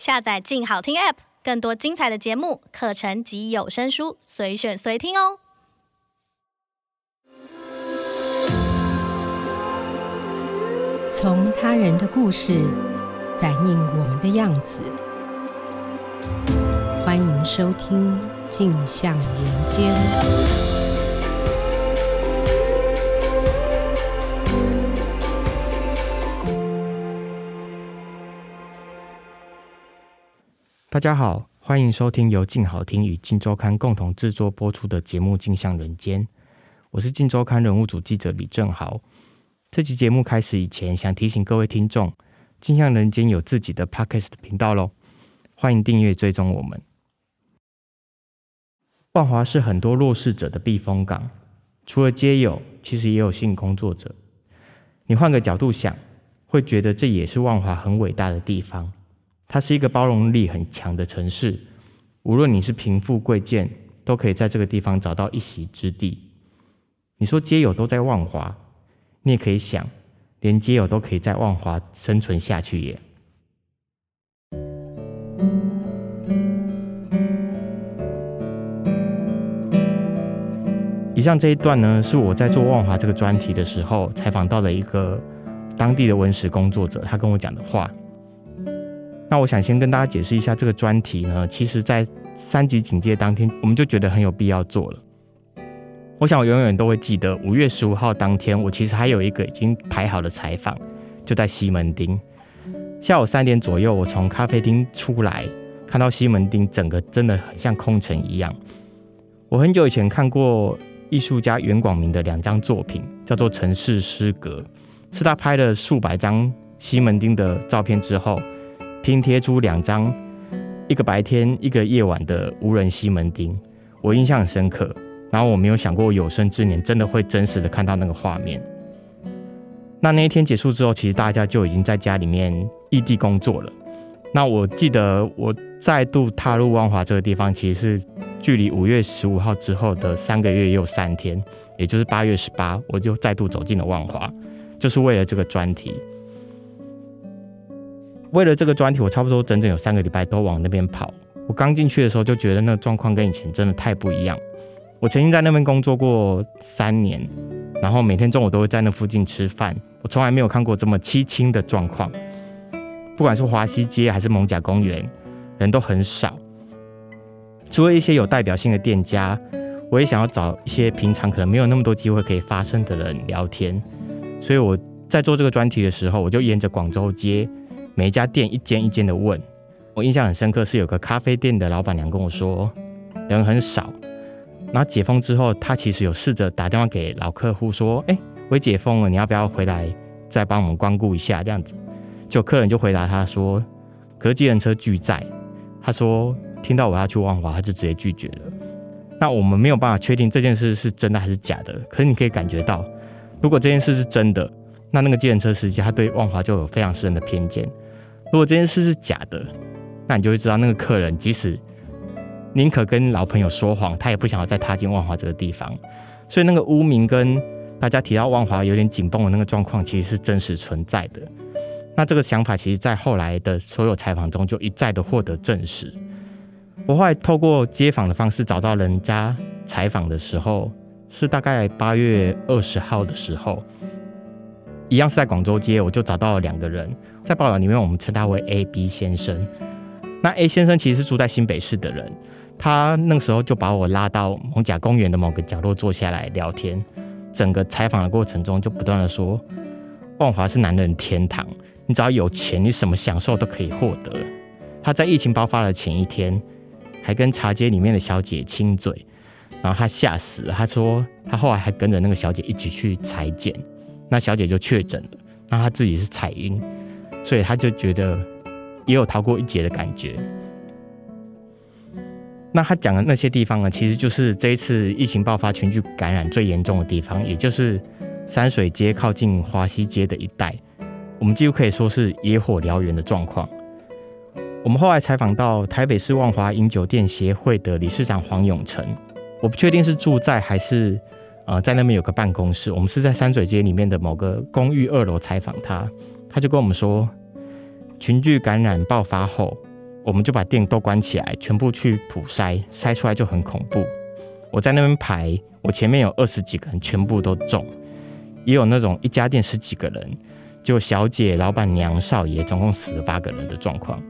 下载“静好听 ”App，更多精彩的节目、课程及有声书，随选随听哦。从他人的故事反映我们的样子，欢迎收听《镜像人间》。大家好，欢迎收听由静好听与静周刊共同制作播出的节目《镜像人间》，我是静周刊人物组记者李正豪。这期节目开始以前，想提醒各位听众，《镜像人间》有自己的 Podcast 频道喽，欢迎订阅追踪我们。万华是很多弱势者的避风港，除了街友，其实也有性工作者。你换个角度想，会觉得这也是万华很伟大的地方。它是一个包容力很强的城市，无论你是贫富贵贱，都可以在这个地方找到一席之地。你说街友都在万华，你也可以想，连街友都可以在万华生存下去耶。以上这一段呢，是我在做万华这个专题的时候采访到的一个当地的文史工作者，他跟我讲的话。那我想先跟大家解释一下这个专题呢，其实，在三级警戒当天，我们就觉得很有必要做了。我想我永远都会记得五月十五号当天，我其实还有一个已经排好的采访，就在西门町。下午三点左右，我从咖啡厅出来，看到西门町整个真的很像空城一样。我很久以前看过艺术家袁广明的两张作品，叫做《城市失格》，是他拍了数百张西门町的照片之后。拼贴出两张，一个白天，一个夜晚的无人西门町，我印象很深刻。然后我没有想过，有生之年真的会真实的看到那个画面。那那一天结束之后，其实大家就已经在家里面异地工作了。那我记得我再度踏入万华这个地方，其实是距离五月十五号之后的三个月又三天，也就是八月十八，我就再度走进了万华，就是为了这个专题。为了这个专题，我差不多整整有三个礼拜都往那边跑。我刚进去的时候就觉得那个状况跟以前真的太不一样。我曾经在那边工作过三年，然后每天中午都会在那附近吃饭。我从来没有看过这么凄清的状况，不管是华西街还是艋舺公园，人都很少。除了一些有代表性的店家，我也想要找一些平常可能没有那么多机会可以发声的人聊天。所以我在做这个专题的时候，我就沿着广州街。每一家店一间一间的问，我印象很深刻，是有个咖啡店的老板娘跟我说，人很少。然后解封之后，他其实有试着打电话给老客户说，哎，我解封了，你要不要回来再帮我们光顾一下？这样子，就客人就回答他说，可是计程车拒载。他说听到我要去万华，他就直接拒绝了。那我们没有办法确定这件事是真的还是假的，可是你可以感觉到，如果这件事是真的。那那个计程车司机，他对万华就有非常深的偏见。如果这件事是假的，那你就会知道那个客人即使宁可跟老朋友说谎，他也不想要再踏进万华这个地方。所以那个污名跟大家提到万华有点紧绷的那个状况，其实是真实存在的。那这个想法，其实在后来的所有采访中，就一再的获得证实。我后来透过街访的方式找到人家采访的时候，是大概八月二十号的时候。一样是在广州街，我就找到了两个人，在报道里面我们称他为 A、B 先生。那 A 先生其实是住在新北市的人，他那时候就把我拉到艋舺公园的某个角落坐下来聊天。整个采访的过程中，就不断的说，万华是男人天堂，你只要有钱，你什么享受都可以获得。他在疫情爆发的前一天，还跟茶街里面的小姐亲嘴，然后他吓死了，他说他后来还跟着那个小姐一起去采检。那小姐就确诊了，那她自己是彩阴，所以他就觉得也有逃过一劫的感觉。那他讲的那些地方呢，其实就是这一次疫情爆发群聚感染最严重的地方，也就是山水街靠近华西街的一带，我们几乎可以说是野火燎原的状况。我们后来采访到台北市万华饮酒店协会的理事长黄永成，我不确定是住在还是。呃，在那边有个办公室，我们是在山水街里面的某个公寓二楼采访他，他就跟我们说，群聚感染爆发后，我们就把店都关起来，全部去普筛，筛出来就很恐怖。我在那边排，我前面有二十几个人，全部都中，也有那种一家店十几个人，就小姐、老板娘、少爷，总共死了八个人的状况。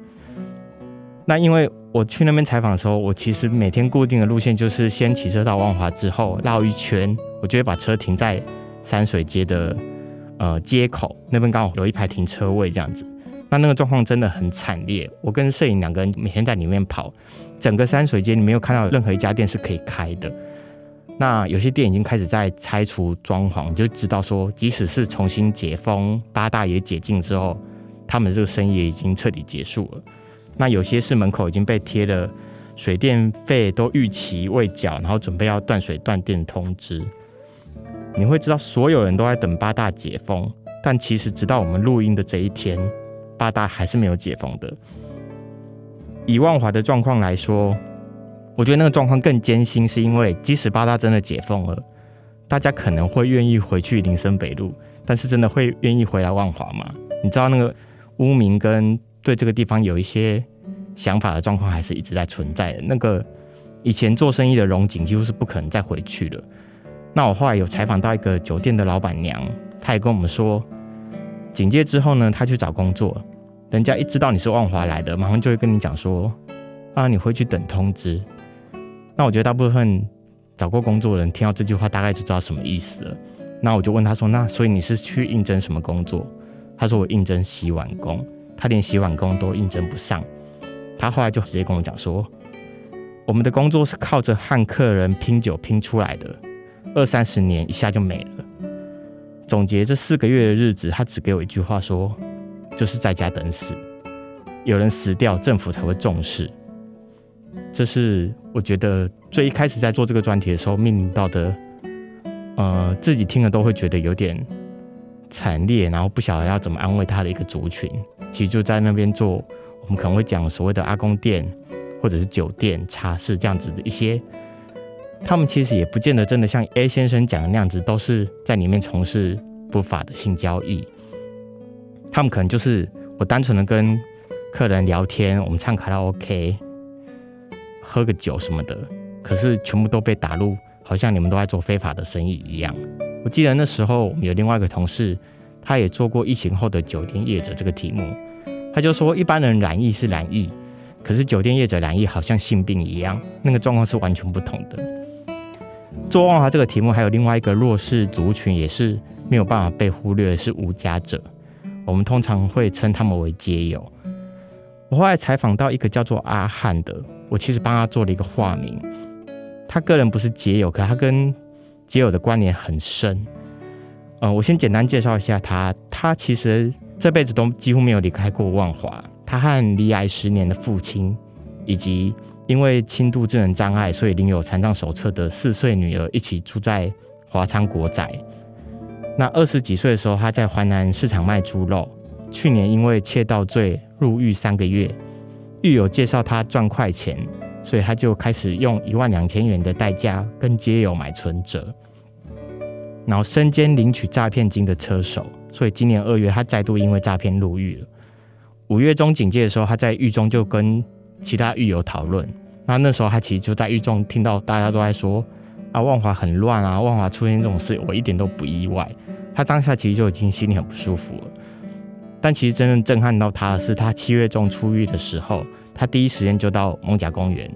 那因为我去那边采访的时候，我其实每天固定的路线就是先骑车到万华之后绕一圈，我就会把车停在山水街的呃街口那边，刚好有一排停车位这样子。那那个状况真的很惨烈，我跟摄影两个人每天在里面跑，整个山水街你没有看到任何一家店是可以开的。那有些店已经开始在拆除装潢，就知道说，即使是重新解封，八大也解禁之后，他们这个生意也已经彻底结束了。那有些是门口已经被贴了水电费都逾期未缴，然后准备要断水断电通知。你会知道所有人都在等八大解封，但其实直到我们录音的这一天。八大还是没有解封的。以万华的状况来说，我觉得那个状况更艰辛，是因为即使八大真的解封了，大家可能会愿意回去林森北路，但是真的会愿意回来万华吗？你知道那个污名跟对这个地方有一些想法的状况，还是一直在存在的。那个以前做生意的荣景几乎是不可能再回去了。那我后来有采访到一个酒店的老板娘，她也跟我们说。警戒之后呢，她去找工作，人家一知道你是万华来的，马上就会跟你讲说，啊，你回去等通知。那我觉得大部分找过工作的人听到这句话，大概就知道什么意思了。那我就问他说，那所以你是去应征什么工作？他说我应征洗碗工，他连洗碗工都应征不上。他后来就直接跟我讲说，我们的工作是靠着和客人拼酒拼出来的，二三十年一下就没了。总结这四个月的日子，他只给我一句话说，就是在家等死。有人死掉，政府才会重视。这是我觉得最一开始在做这个专题的时候面临到的，呃，自己听了都会觉得有点惨烈，然后不晓得要怎么安慰他的一个族群。其实就在那边做，我们可能会讲所谓的阿公店，或者是酒店、茶室这样子的一些。他们其实也不见得真的像 A 先生讲的那样子，都是在里面从事不法的性交易。他们可能就是我单纯的跟客人聊天，我们唱卡拉 OK，喝个酒什么的，可是全部都被打入，好像你们都在做非法的生意一样。我记得那时候我们有另外一个同事，他也做过疫情后的酒店业者这个题目，他就说一般人染疫是染疫，可是酒店业者染疫好像性病一样，那个状况是完全不同的。做万华这个题目，还有另外一个弱势族群也是没有办法被忽略的，是无家者。我们通常会称他们为街友。我后来采访到一个叫做阿汉的，我其实帮他做了一个化名。他个人不是街友，可他跟街友的关联很深。嗯，我先简单介绍一下他。他其实这辈子都几乎没有离开过万华。他和离癌十年的父亲，以及因为轻度智能障碍，所以领有残障手册的四岁女儿一起住在华昌国宅。那二十几岁的时候，他在淮南市场卖猪肉。去年因为窃盗罪入狱三个月，狱友介绍他赚快钱，所以他就开始用一万两千元的代价跟街友买存折，然后身兼领取诈骗金的车手。所以今年二月，他再度因为诈骗入狱了。五月中警戒的时候，他在狱中就跟其他狱友讨论，那那时候他其实就在狱中听到大家都在说啊，万华很乱啊，万华出现这种事，我一点都不意外。他当下其实就已经心里很不舒服了。但其实真正震撼到他的是，他七月中出狱的时候，他第一时间就到艋舺公园，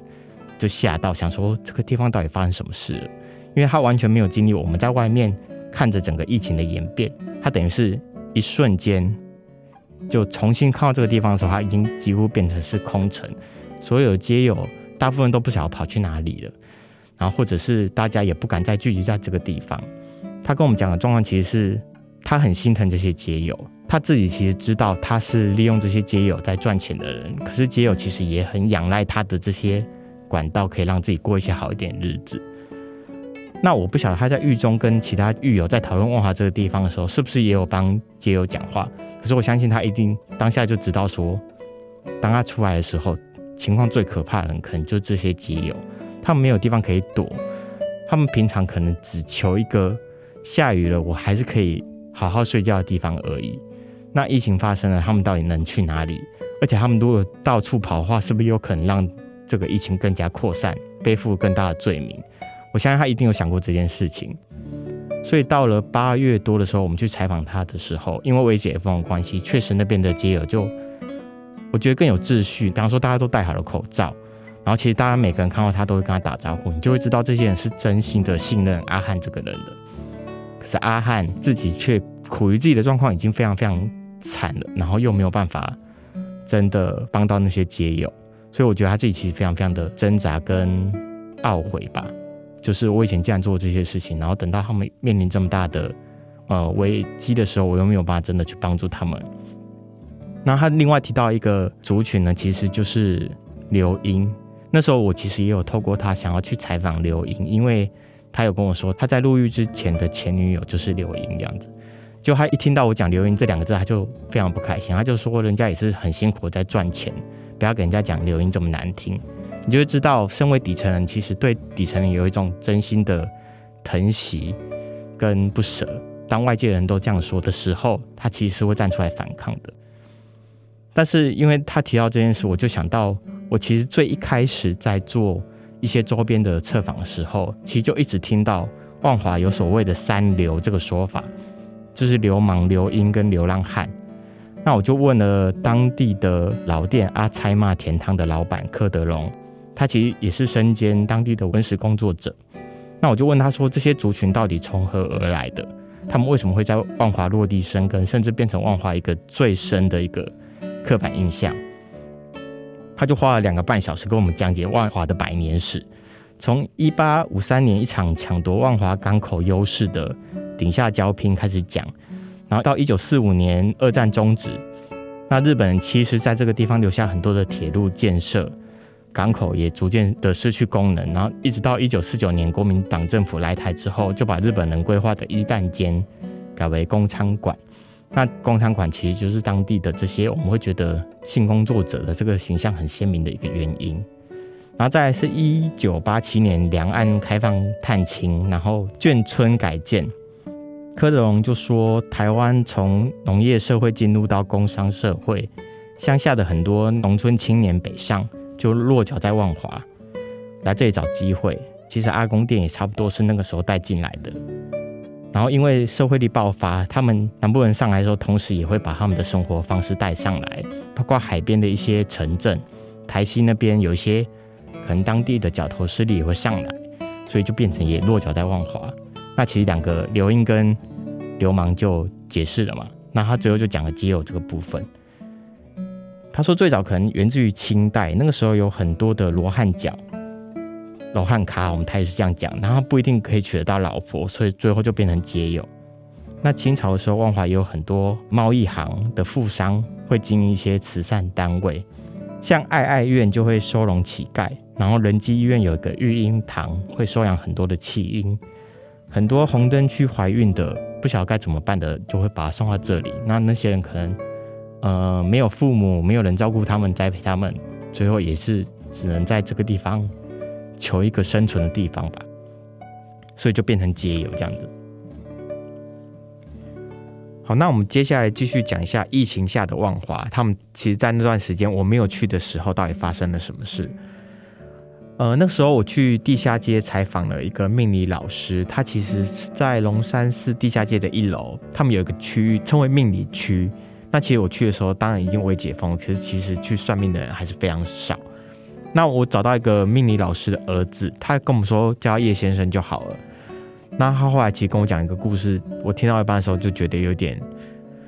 就吓到想说这个地方到底发生什么事？因为他完全没有经历我们在外面看着整个疫情的演变，他等于是一瞬间。就重新看到这个地方的时候，它已经几乎变成是空城，所有街友大部分都不晓得跑去哪里了，然后或者是大家也不敢再聚集在这个地方。他跟我们讲的状况其实是，他很心疼这些街友，他自己其实知道他是利用这些街友在赚钱的人，可是街友其实也很仰赖他的这些管道，可以让自己过一些好一点日子。那我不晓得他在狱中跟其他狱友在讨论万华这个地方的时候，是不是也有帮街友讲话？可是我相信他一定当下就知道说，当他出来的时候，情况最可怕的人可能就这些基友，他们没有地方可以躲，他们平常可能只求一个下雨了我还是可以好好睡觉的地方而已。那疫情发生了，他们到底能去哪里？而且他们如果到处跑的话，是不是有可能让这个疫情更加扩散，背负更大的罪名？我相信他一定有想过这件事情。所以到了八月多的时候，我们去采访他的时候，因为微解封的关系，确实那边的街友就我觉得更有秩序。比方说，大家都戴好了口罩，然后其实大家每个人看到他都会跟他打招呼，你就会知道这些人是真心的信任阿汉这个人的。可是阿汉自己却苦于自己的状况已经非常非常惨了，然后又没有办法真的帮到那些街友，所以我觉得他自己其实非常非常的挣扎跟懊悔吧。就是我以前竟然做这些事情，然后等到他们面临这么大的呃危机的时候，我又没有办法真的去帮助他们。那他另外提到一个族群呢，其实就是刘英。那时候我其实也有透过他想要去采访刘英，因为他有跟我说他在入狱之前的前女友就是刘英这样子。就他一听到我讲刘英这两个字，他就非常不开心，他就说人家也是很辛苦在赚钱，不要给人家讲刘英这么难听。你就会知道，身为底层人，其实对底层人有一种真心的疼惜跟不舍。当外界人都这样说的时候，他其实是会站出来反抗的。但是因为他提到这件事，我就想到，我其实最一开始在做一些周边的测访的时候，其实就一直听到万华有所谓的“三流”这个说法，就是流氓、流莺跟流浪汉。那我就问了当地的老店阿猜骂甜汤的老板柯德龙。他其实也是身兼当地的文史工作者，那我就问他说：这些族群到底从何而来的？他们为什么会在万华落地生根，甚至变成万华一个最深的一个刻板印象？他就花了两个半小时跟我们讲解万华的百年史，从一八五三年一场抢夺万华港口优势的顶下交拼开始讲，然后到一九四五年二战终止，那日本其实在这个地方留下很多的铁路建设。港口也逐渐的失去功能，然后一直到一九四九年国民党政府来台之后，就把日本人规划的一旦间改为工仓馆。那工仓馆其实就是当地的这些我们会觉得性工作者的这个形象很鲜明的一个原因。然后再是一九八七年两岸开放探亲，然后眷村改建，柯德龙就说台湾从农业社会进入到工商社会，乡下的很多农村青年北上。就落脚在万华，来这里找机会。其实阿公店也差不多是那个时候带进来的。然后因为社会力爆发，他们南部人上来的时候，同时也会把他们的生活方式带上来，包括海边的一些城镇，台西那边有一些可能当地的角头势力也会上来，所以就变成也落脚在万华。那其实两个刘英跟流氓就解释了嘛。那他最后就讲了基友这个部分。他说，最早可能源自于清代，那个时候有很多的罗汉脚、罗汉卡，我们他也是这样讲，然后不一定可以娶得到老婆，所以最后就变成街友。那清朝的时候，万华也有很多贸易行的富商会经营一些慈善单位，像爱爱院就会收容乞丐，然后仁济医院有一个育婴堂，会收养很多的弃婴，很多红灯区怀孕的不晓得该怎么办的，就会把他送到这里。那那些人可能。呃，没有父母，没有人照顾他们、栽培他们，最后也是只能在这个地方求一个生存的地方吧，所以就变成街友这样子。好，那我们接下来继续讲一下疫情下的万华，他们其实，在那段时间我没有去的时候，到底发生了什么事？呃，那时候我去地下街采访了一个命理老师，他其实是在龙山寺地下街的一楼，他们有一个区域称为命理区。那其实我去的时候，当然已经微解封，可是其实去算命的人还是非常少。那我找到一个命理老师的儿子，他跟我们说叫叶先生就好了。那他后来其实跟我讲一个故事，我听到一半的时候就觉得有点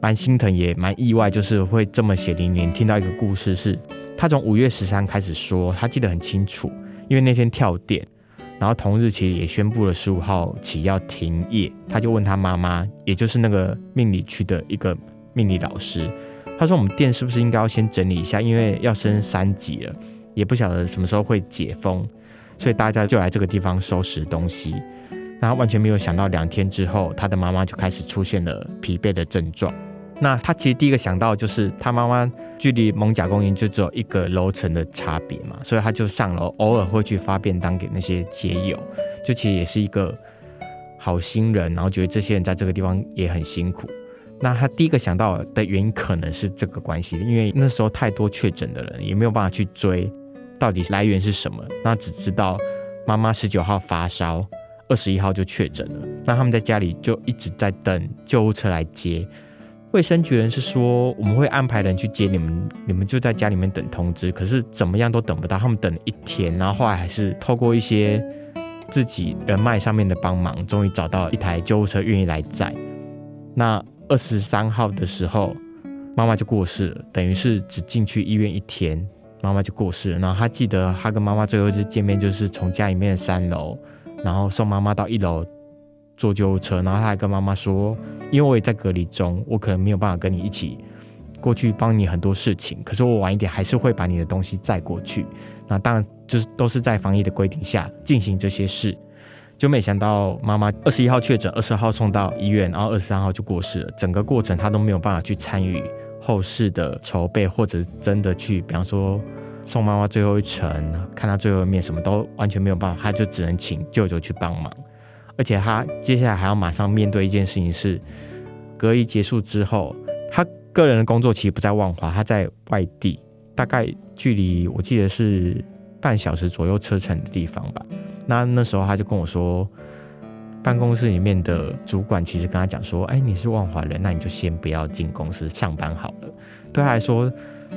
蛮心疼，也蛮意外，就是会这么血淋淋听到一个故事是，他从五月十三开始说，他记得很清楚，因为那天跳电，然后同日其实也宣布了十五号起要停业，他就问他妈妈，也就是那个命理区的一个。命理老师，他说：“我们店是不是应该要先整理一下？因为要升三级了，也不晓得什么时候会解封，所以大家就来这个地方收拾东西。然后完全没有想到，两天之后，他的妈妈就开始出现了疲惫的症状。那他其实第一个想到就是，他妈妈距离蒙甲公园就只有一个楼层的差别嘛，所以他就上楼，偶尔会去发便当给那些街友，就其实也是一个好心人。然后觉得这些人在这个地方也很辛苦。”那他第一个想到的原因可能是这个关系，因为那时候太多确诊的人，也没有办法去追到底来源是什么。那只知道妈妈十九号发烧，二十一号就确诊了。那他们在家里就一直在等救护车来接。卫生局人是说，我们会安排人去接你们，你们就在家里面等通知。可是怎么样都等不到，他们等了一天，然后后来还是透过一些自己人脉上面的帮忙，终于找到一台救护车愿意来载。那二十三号的时候，妈妈就过世了，等于是只进去医院一天，妈妈就过世了。然后他记得他跟妈妈最后一次见面，就是从家里面的三楼，然后送妈妈到一楼。坐救护车，然后他还跟妈妈说：“因为我也在隔离中，我可能没有办法跟你一起过去帮你很多事情。可是我晚一点还是会把你的东西载过去。那当然就是都是在防疫的规定下进行这些事。就没想到妈妈二十一号确诊，二十号送到医院，然后二十三号就过世了。整个过程他都没有办法去参与后事的筹备，或者真的去，比方说送妈妈最后一程，看她最后一面，什么都完全没有办法，他就只能请舅舅去帮忙。”而且他接下来还要马上面对一件事情，是隔离结束之后，他个人的工作其实不在万华，他在外地，大概距离我记得是半小时左右车程的地方吧。那那时候他就跟我说，办公室里面的主管其实跟他讲说：“哎，你是万华人，那你就先不要进公司上班好了。”对他来说，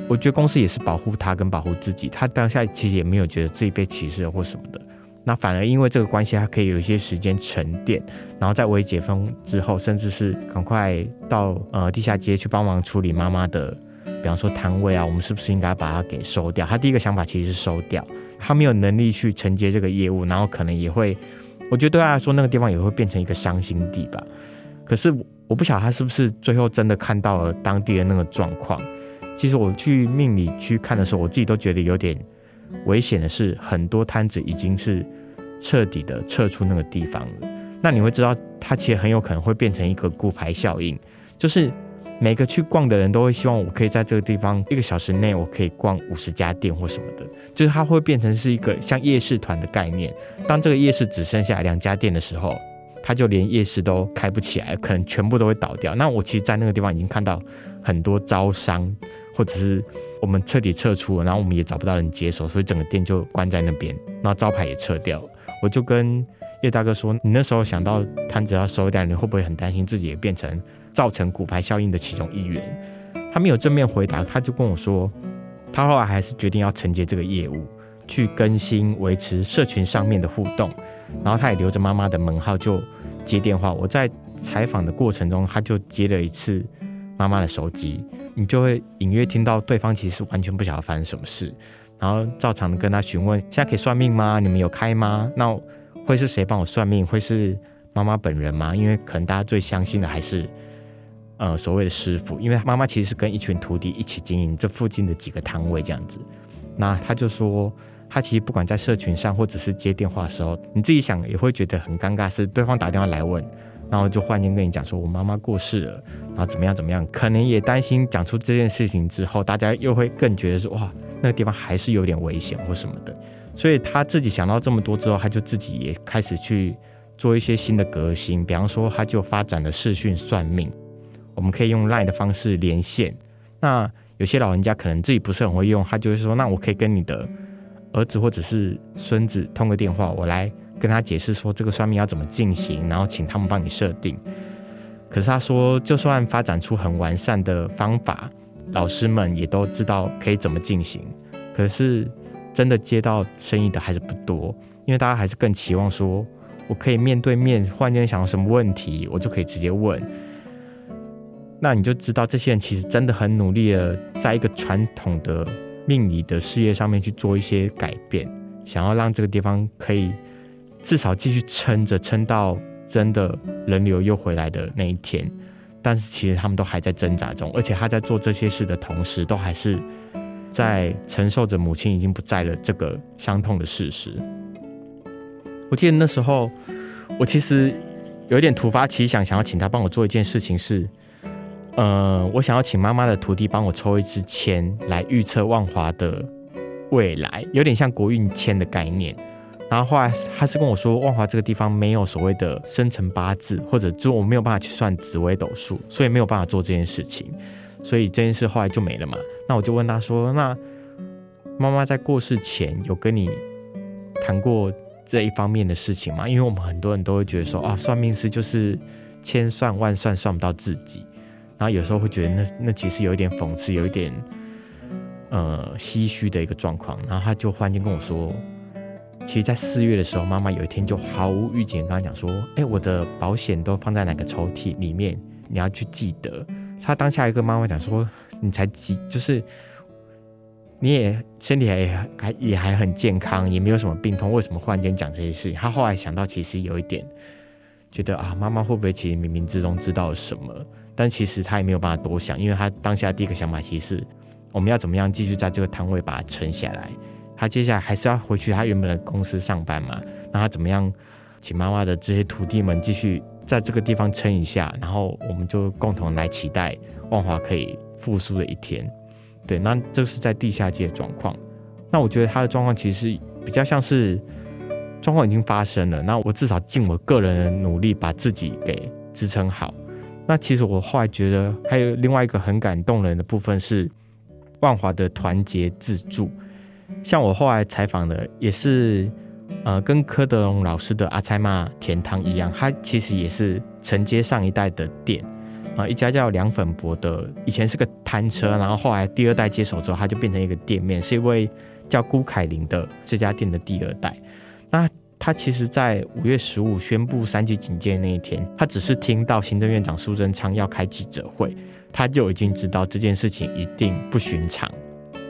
我觉得公司也是保护他跟保护自己，他当下其实也没有觉得自己被歧视了或什么的。那反而因为这个关系，他可以有一些时间沉淀，然后在微解封之后，甚至是赶快到呃地下街去帮忙处理妈妈的，比方说摊位啊，我们是不是应该把它给收掉？他第一个想法其实是收掉，他没有能力去承接这个业务，然后可能也会，我觉得对他来说那个地方也会变成一个伤心地吧。可是我不晓得他是不是最后真的看到了当地的那个状况。其实我去命理区看的时候，我自己都觉得有点。危险的是，很多摊子已经是彻底的撤出那个地方了。那你会知道，它其实很有可能会变成一个骨牌效应，就是每个去逛的人都会希望我可以在这个地方一个小时内，我可以逛五十家店或什么的，就是它会变成是一个像夜市团的概念。当这个夜市只剩下两家店的时候，它就连夜市都开不起来，可能全部都会倒掉。那我其实，在那个地方已经看到很多招商，或者是。我们彻底撤出了，然后我们也找不到人接手，所以整个店就关在那边，然后招牌也撤掉。我就跟叶大哥说：“你那时候想到摊子要收掉，你会不会很担心自己也变成造成骨牌效应的其中一员？”他没有正面回答，他就跟我说：“他后来还是决定要承接这个业务，去更新、维持社群上面的互动，然后他也留着妈妈的门号就接电话。我在采访的过程中，他就接了一次妈妈的手机。”你就会隐约听到对方其实是完全不晓得发生什么事，然后照常的跟他询问：现在可以算命吗？你们有开吗？那会是谁帮我算命？会是妈妈本人吗？因为可能大家最相信的还是呃所谓的师傅，因为妈妈其实是跟一群徒弟一起经营这附近的几个摊位这样子。那他就说，他其实不管在社群上或者是接电话的时候，你自己想也会觉得很尴尬，是对方打电话来问。然后就忽然间跟你讲说，我妈妈过世了，然后怎么样怎么样，可能也担心讲出这件事情之后，大家又会更觉得说，哇，那个地方还是有点危险或什么的。所以他自己想到这么多之后，他就自己也开始去做一些新的革新，比方说他就发展了视讯算命，我们可以用 LINE 的方式连线。那有些老人家可能自己不是很会用，他就会说，那我可以跟你的儿子或者是孙子通个电话，我来。跟他解释说这个算命要怎么进行，然后请他们帮你设定。可是他说，就算发展出很完善的方法，老师们也都知道可以怎么进行。可是真的接到生意的还是不多，因为大家还是更期望说，我可以面对面，忽然间想到什么问题，我就可以直接问。那你就知道这些人其实真的很努力的，在一个传统的命理的事业上面去做一些改变，想要让这个地方可以。至少继续撑着，撑到真的人流又回来的那一天。但是其实他们都还在挣扎中，而且他在做这些事的同时，都还是在承受着母亲已经不在了这个伤痛的事实。我记得那时候，我其实有一点突发奇想，想要请他帮我做一件事情是，呃，我想要请妈妈的徒弟帮我抽一支签来预测万华的未来，有点像国运签的概念。然后后来他是跟我说，万华这个地方没有所谓的生辰八字，或者就我没有办法去算紫微斗数，所以没有办法做这件事情，所以这件事后来就没了嘛。那我就问他说，那妈妈在过世前有跟你谈过这一方面的事情吗？因为我们很多人都会觉得说，啊，算命师就是千算万算算不到自己，然后有时候会觉得那那其实有一点讽刺，有一点呃唏嘘的一个状况。然后他就忽然间跟我说。其实，在四月的时候，妈妈有一天就毫无预警跟他讲说：“哎，我的保险都放在哪个抽屉里面？你要去记得。”他当下一个妈妈讲说：“你才几，就是你也身体还还也还很健康，也没有什么病痛，为什么忽然间讲这些事情？”他后来想到，其实有一点觉得啊，妈妈会不会其实冥冥之中知道什么？但其实他也没有办法多想，因为他当下第一个想法其实是我们要怎么样继续在这个摊位把它撑下来。他接下来还是要回去他原本的公司上班嘛？那他怎么样请妈妈的这些徒弟们继续在这个地方撑一下？然后我们就共同来期待万华可以复苏的一天。对，那这是在地下街的状况。那我觉得他的状况其实比较像是状况已经发生了，那我至少尽我个人的努力把自己给支撑好。那其实我后来觉得还有另外一个很感动人的部分是万华的团结自助。像我后来采访的也是，呃，跟柯德龙老师的阿菜妈甜汤一样，他其实也是承接上一代的店，啊、一家叫凉粉伯的，以前是个摊车，然后后来第二代接手之后，他就变成一个店面，是一位叫辜凯琳的这家店的第二代。那他其实，在五月十五宣布三级警戒那一天，他只是听到行政院长苏贞昌要开记者会，他就已经知道这件事情一定不寻常。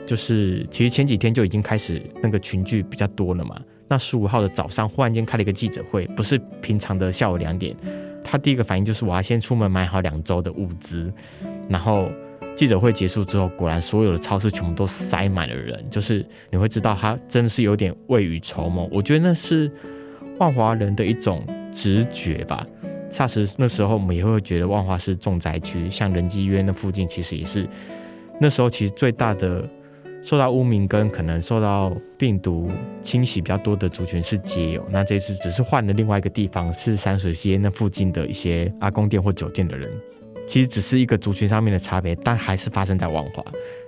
就是其实前几天就已经开始那个群聚比较多了嘛。那十五号的早上忽然间开了一个记者会，不是平常的下午两点。他第一个反应就是我要先出门买好两周的物资。然后记者会结束之后，果然所有的超市全部都塞满了人。就是你会知道他真的是有点未雨绸缪。我觉得那是万华人的一种直觉吧。霎时那时候我们也会觉得万华是重灾区，像仁济医院那附近其实也是那时候其实最大的。受到污名跟可能受到病毒侵袭比较多的族群是街友，那这次只是换了另外一个地方，是山水街那附近的一些阿公店或酒店的人，其实只是一个族群上面的差别，但还是发生在万华。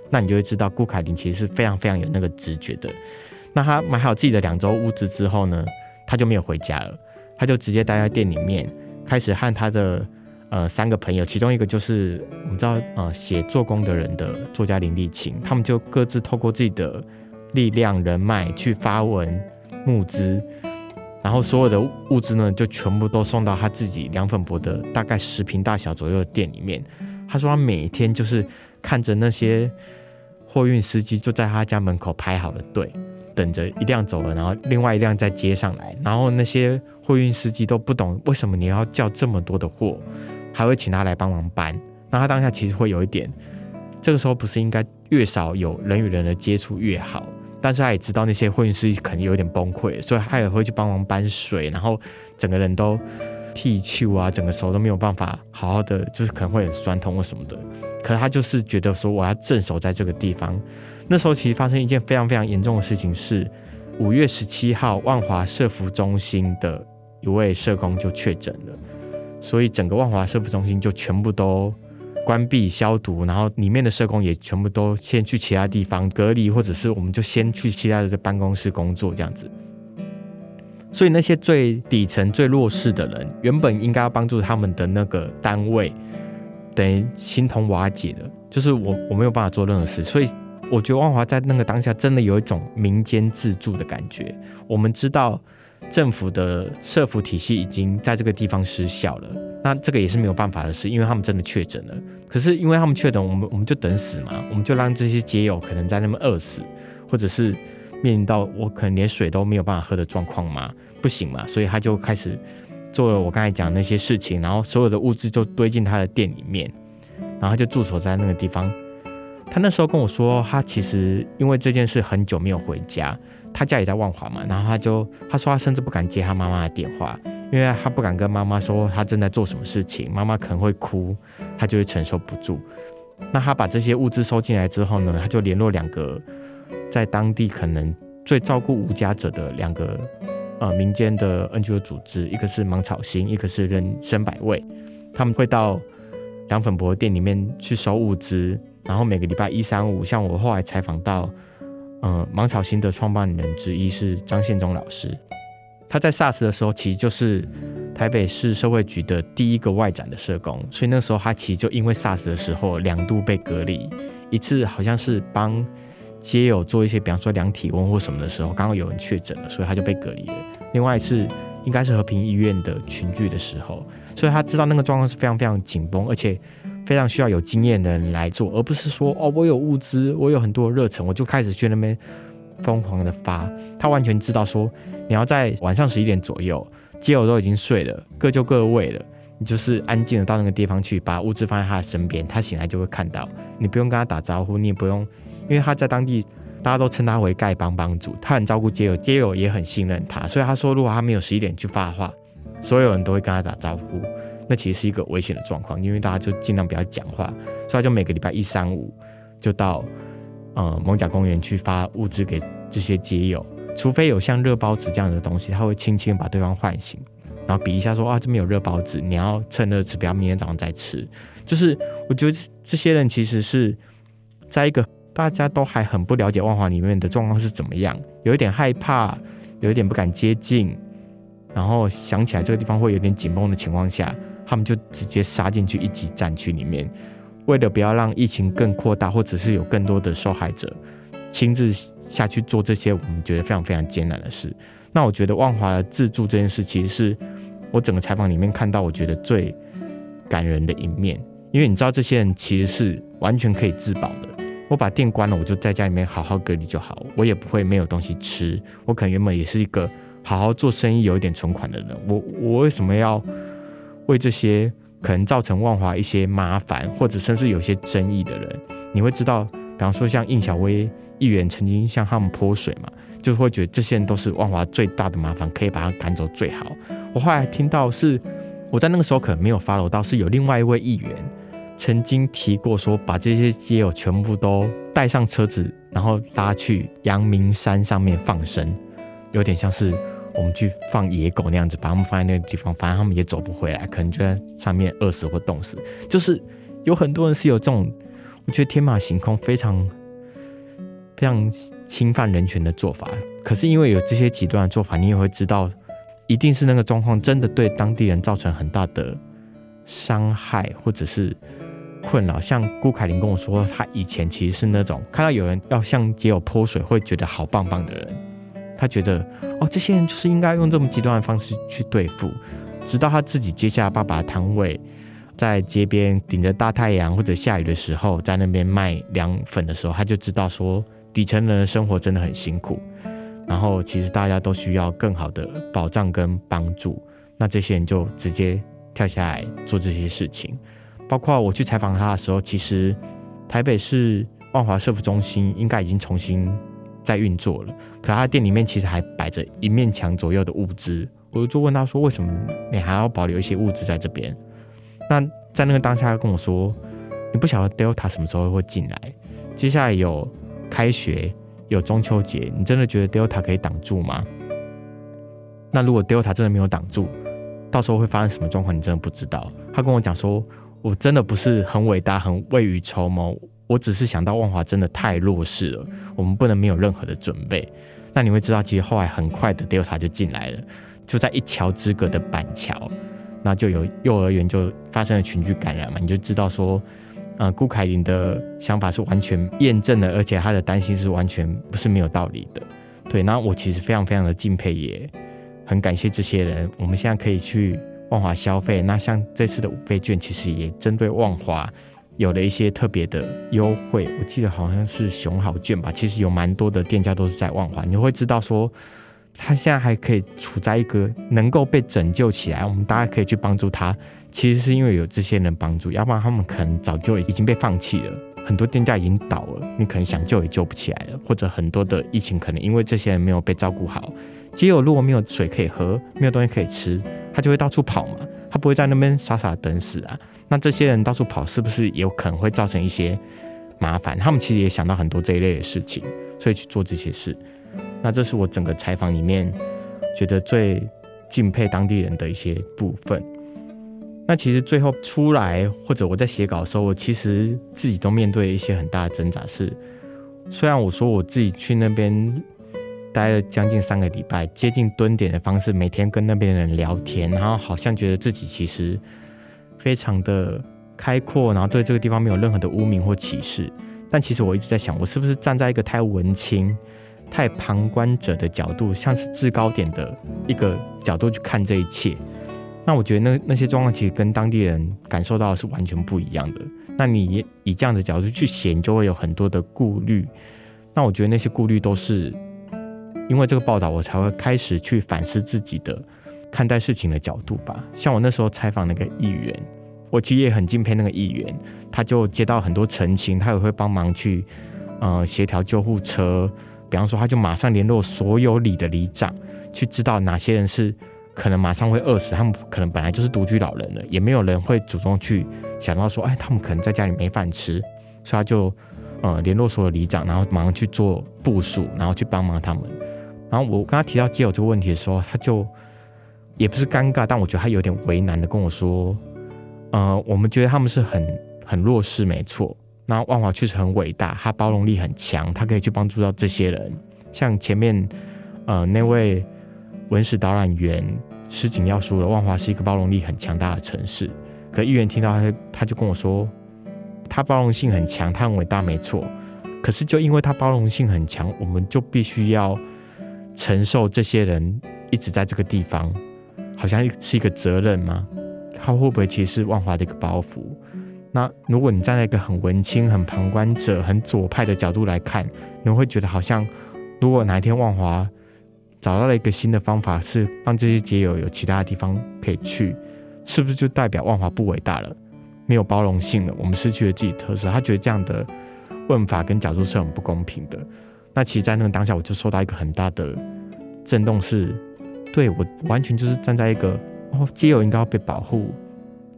那你就会知道顾凯琳其实是非常非常有那个直觉的。那他买好自己的两周物资之后呢，他就没有回家了，他就直接待在店里面，开始和他的。呃，三个朋友，其中一个就是我们知道，呃，写做工的人的作家林立琴，他们就各自透过自己的力量、人脉去发文募资，然后所有的物资呢，就全部都送到他自己凉粉伯的大概十坪大小左右的店里面。他说他每天就是看着那些货运司机就在他家门口排好了队，等着一辆走了，然后另外一辆再接上来，然后那些货运司机都不懂为什么你要叫这么多的货。还会请他来帮忙搬，那他当下其实会有一点，这个时候不是应该越少有人与人的接触越好？但是他也知道那些混师可能有点崩溃，所以他也会去帮忙搬水，然后整个人都剃球啊，整个手都没有办法好好的，就是可能会很酸痛或什么的。可是他就是觉得说我要镇守在这个地方。那时候其实发生一件非常非常严重的事情，是五月十七号万华社福中心的一位社工就确诊了。所以整个万华社福中心就全部都关闭消毒，然后里面的社工也全部都先去其他地方隔离，或者是我们就先去其他的办公室工作这样子。所以那些最底层、最弱势的人，原本应该要帮助他们的那个单位，等于形同瓦解了。就是我我没有办法做任何事，所以我觉得万华在那个当下真的有一种民间自助的感觉。我们知道。政府的社福体系已经在这个地方失效了，那这个也是没有办法的事，因为他们真的确诊了。可是因为他们确诊，我们我们就等死嘛，我们就让这些街友可能在那边饿死，或者是面临到我可能连水都没有办法喝的状况嘛，不行嘛，所以他就开始做了我刚才讲那些事情，然后所有的物资就堆进他的店里面，然后他就驻守在那个地方。他那时候跟我说，他其实因为这件事很久没有回家。他家也在万华嘛，然后他就他说他甚至不敢接他妈妈的电话，因为他不敢跟妈妈说他正在做什么事情，妈妈可能会哭，他就会承受不住。那他把这些物资收进来之后呢，他就联络两个在当地可能最照顾无家者的两个呃民间的 NGO 组织，一个是芒草心，一个是人生百味，他们会到凉粉伯店里面去收物资，然后每个礼拜一、三、五，像我后来采访到，呃芒草心的创办人之一是张宪忠老师，他在 SARS 的时候其实就是台北市社会局的第一个外展的社工，所以那时候他其实就因为 SARS 的时候两度被隔离，一次好像是帮。街友做一些，比方说量体温或什么的时候，刚好有人确诊了，所以他就被隔离了。另外一次应该是和平医院的群聚的时候，所以他知道那个状况是非常非常紧绷，而且非常需要有经验的人来做，而不是说哦，我有物资，我有很多热忱，我就开始去那边疯狂的发。他完全知道说，你要在晚上十一点左右，基友都已经睡了，各就各位了，你就是安静的到那个地方去，把物资放在他的身边，他醒来就会看到，你不用跟他打招呼，你也不用。因为他在当地，大家都称他为丐帮帮主，他很照顾街友，街友也很信任他，所以他说，如果他没有十一点去发的话，所有人都会跟他打招呼，那其实是一个危险的状况，因为大家就尽量不要讲话，所以他就每个礼拜一、三、五就到呃蒙甲公园去发物资给这些街友，除非有像热包子这样的东西，他会轻轻把对方唤醒，然后比一下说啊，这边有热包子，你要趁热吃，不要明天早上再吃。就是我觉得这些人其实是在一个。大家都还很不了解万华里面的状况是怎么样，有一点害怕，有一点不敢接近，然后想起来这个地方会有点紧绷的情况下，他们就直接杀进去一级战区里面，为了不要让疫情更扩大，或者是有更多的受害者，亲自下去做这些我们觉得非常非常艰难的事。那我觉得万华的自助这件事，其实是我整个采访里面看到我觉得最感人的一面，因为你知道这些人其实是完全可以自保的。我把店关了，我就在家里面好好隔离就好，我也不会没有东西吃。我可能原本也是一个好好做生意、有一点存款的人，我我为什么要为这些可能造成万华一些麻烦，或者甚至有些争议的人？你会知道，比方说像应小薇议员曾经向他们泼水嘛，就会觉得这些人都是万华最大的麻烦，可以把他赶走最好。我后来听到是我在那个时候可能没有 follow 到，是有另外一位议员。曾经提过说，把这些街友全部都带上车子，然后拉去阳明山上面放生，有点像是我们去放野狗那样子，把他们放在那个地方，反正他们也走不回来，可能就在上面饿死或冻死。就是有很多人是有这种，我觉得天马行空、非常非常侵犯人权的做法。可是因为有这些极端的做法，你也会知道，一定是那个状况真的对当地人造成很大的伤害，或者是。困扰，像顾凯琳跟我说，他以前其实是那种看到有人要向街友泼水，会觉得好棒棒的人。他觉得哦，这些人就是应该用这么极端的方式去对付。直到他自己接下爸爸的摊位，在街边顶着大太阳或者下雨的时候，在那边卖凉粉的时候，他就知道说，底层人的生活真的很辛苦。然后其实大家都需要更好的保障跟帮助。那这些人就直接跳下来做这些事情。包括我去采访他的时候，其实台北市万华社福中心应该已经重新在运作了，可他店里面其实还摆着一面墙左右的物资。我就问他说：“为什么你还要保留一些物资在这边？”那在那个当下，他跟我说：“你不晓得 Delta 什么时候会进来？接下来有开学，有中秋节，你真的觉得 Delta 可以挡住吗？那如果 Delta 真的没有挡住，到时候会发生什么状况？你真的不知道。”他跟我讲说。我真的不是很伟大，很未雨绸缪。我只是想到万华真的太弱势了，我们不能没有任何的准备。那你会知道，其实后来很快的 Delta 就进来了，就在一桥之隔的板桥，那就有幼儿园就发生了群聚感染嘛。你就知道说，呃，顾凯琳的想法是完全验证的，而且他的担心是完全不是没有道理的。对，那我其实非常非常的敬佩，也很感谢这些人。我们现在可以去。万华消费，那像这次的五倍券，其实也针对万华有了一些特别的优惠。我记得好像是熊好券吧，其实有蛮多的店家都是在万华，你会知道说，他现在还可以处在一个能够被拯救起来，我们大家可以去帮助他。其实是因为有这些人帮助，要不然他们可能早就已经被放弃了。很多店家已经倒了，你可能想救也救不起来了，或者很多的疫情可能因为这些人没有被照顾好。街友如果没有水可以喝，没有东西可以吃，他就会到处跑嘛，他不会在那边傻傻等死啊。那这些人到处跑，是不是有可能会造成一些麻烦？他们其实也想到很多这一类的事情，所以去做这些事。那这是我整个采访里面觉得最敬佩当地人的一些部分。那其实最后出来，或者我在写稿的时候，我其实自己都面对一些很大的挣扎。是，虽然我说我自己去那边待了将近三个礼拜，接近蹲点的方式，每天跟那边的人聊天，然后好像觉得自己其实非常的开阔，然后对这个地方没有任何的污名或歧视。但其实我一直在想，我是不是站在一个太文青、太旁观者的角度，像是制高点的一个角度去看这一切？那我觉得那那些状况其实跟当地人感受到的是完全不一样的。那你以这样的角度去写，你就会有很多的顾虑。那我觉得那些顾虑都是因为这个报道，我才会开始去反思自己的看待事情的角度吧。像我那时候采访那个议员，我其实也很敬佩那个议员，他就接到很多陈情，他也会帮忙去呃协调救护车。比方说，他就马上联络所有里的里长，去知道哪些人是。可能马上会饿死，他们可能本来就是独居老人了，也没有人会主动去想到说，哎，他们可能在家里没饭吃，所以他就呃联络所有里长，然后马上去做部署，然后去帮忙他们。然后我跟他提到街友这个问题的时候，他就也不是尴尬，但我觉得他有点为难的跟我说，呃，我们觉得他们是很很弱势，没错。那万华确实很伟大，他包容力很强，他可以去帮助到这些人，像前面呃那位。文史导览员诗景要说了，万华是一个包容力很强大的城市。可议员听到他，他就跟我说，他包容性很强，他很伟大，没错。可是就因为他包容性很强，我们就必须要承受这些人一直在这个地方，好像是一个责任吗？他会不会其实是万华的一个包袱？那如果你站在一个很文青、很旁观者、很左派的角度来看，你会觉得好像，如果哪一天万华找到了一个新的方法，是让这些街友有其他的地方可以去，是不是就代表万华不伟大了，没有包容性了？我们失去了自己特色。他觉得这样的问法跟角度是很不公平的。那其实，在那个当下，我就受到一个很大的震动，是对我完全就是站在一个哦，街友应该要被保护，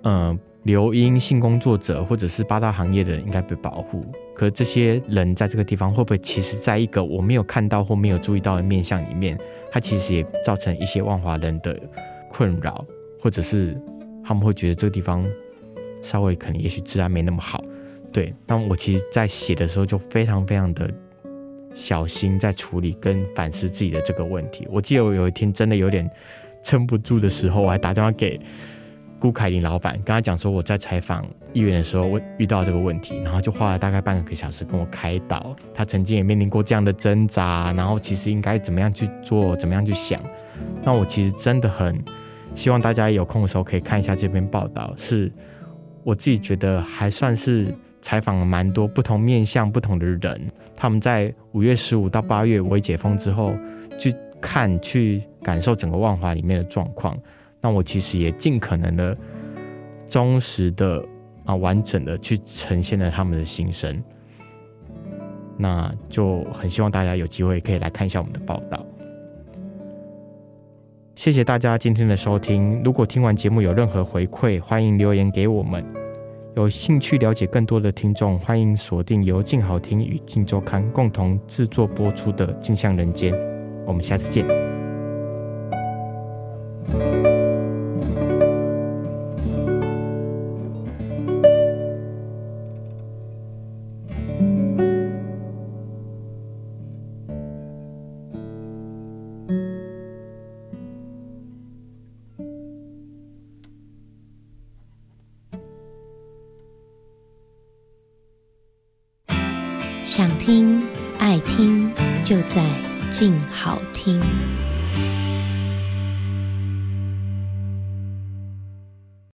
嗯、留音性工作者或者是八大行业的人应该被保护，可这些人在这个地方会不会其实在一个我没有看到或没有注意到的面相里面，他其实也造成一些万华人的困扰，或者是他们会觉得这个地方稍微可能也许治安没那么好。对，那我其实在写的时候就非常非常的小心在处理跟反思自己的这个问题。我记得我有一天真的有点撑不住的时候，我还打电话给。顾凯琳老板跟他讲说，我在采访议员的时候，我遇到这个问题，然后就花了大概半个小时跟我开导。他曾经也面临过这样的挣扎，然后其实应该怎么样去做，怎么样去想。那我其实真的很希望大家有空的时候可以看一下这篇报道，是我自己觉得还算是采访了蛮多不同面向、不同的人。他们在五月十五到八月微解封之后，去看、去感受整个万华里面的状况。那我其实也尽可能的忠实的啊，完整的去呈现了他们的心声，那就很希望大家有机会可以来看一下我们的报道。谢谢大家今天的收听，如果听完节目有任何回馈，欢迎留言给我们。有兴趣了解更多的听众，欢迎锁定由静好听与静周刊共同制作播出的《镜像人间》，我们下次见。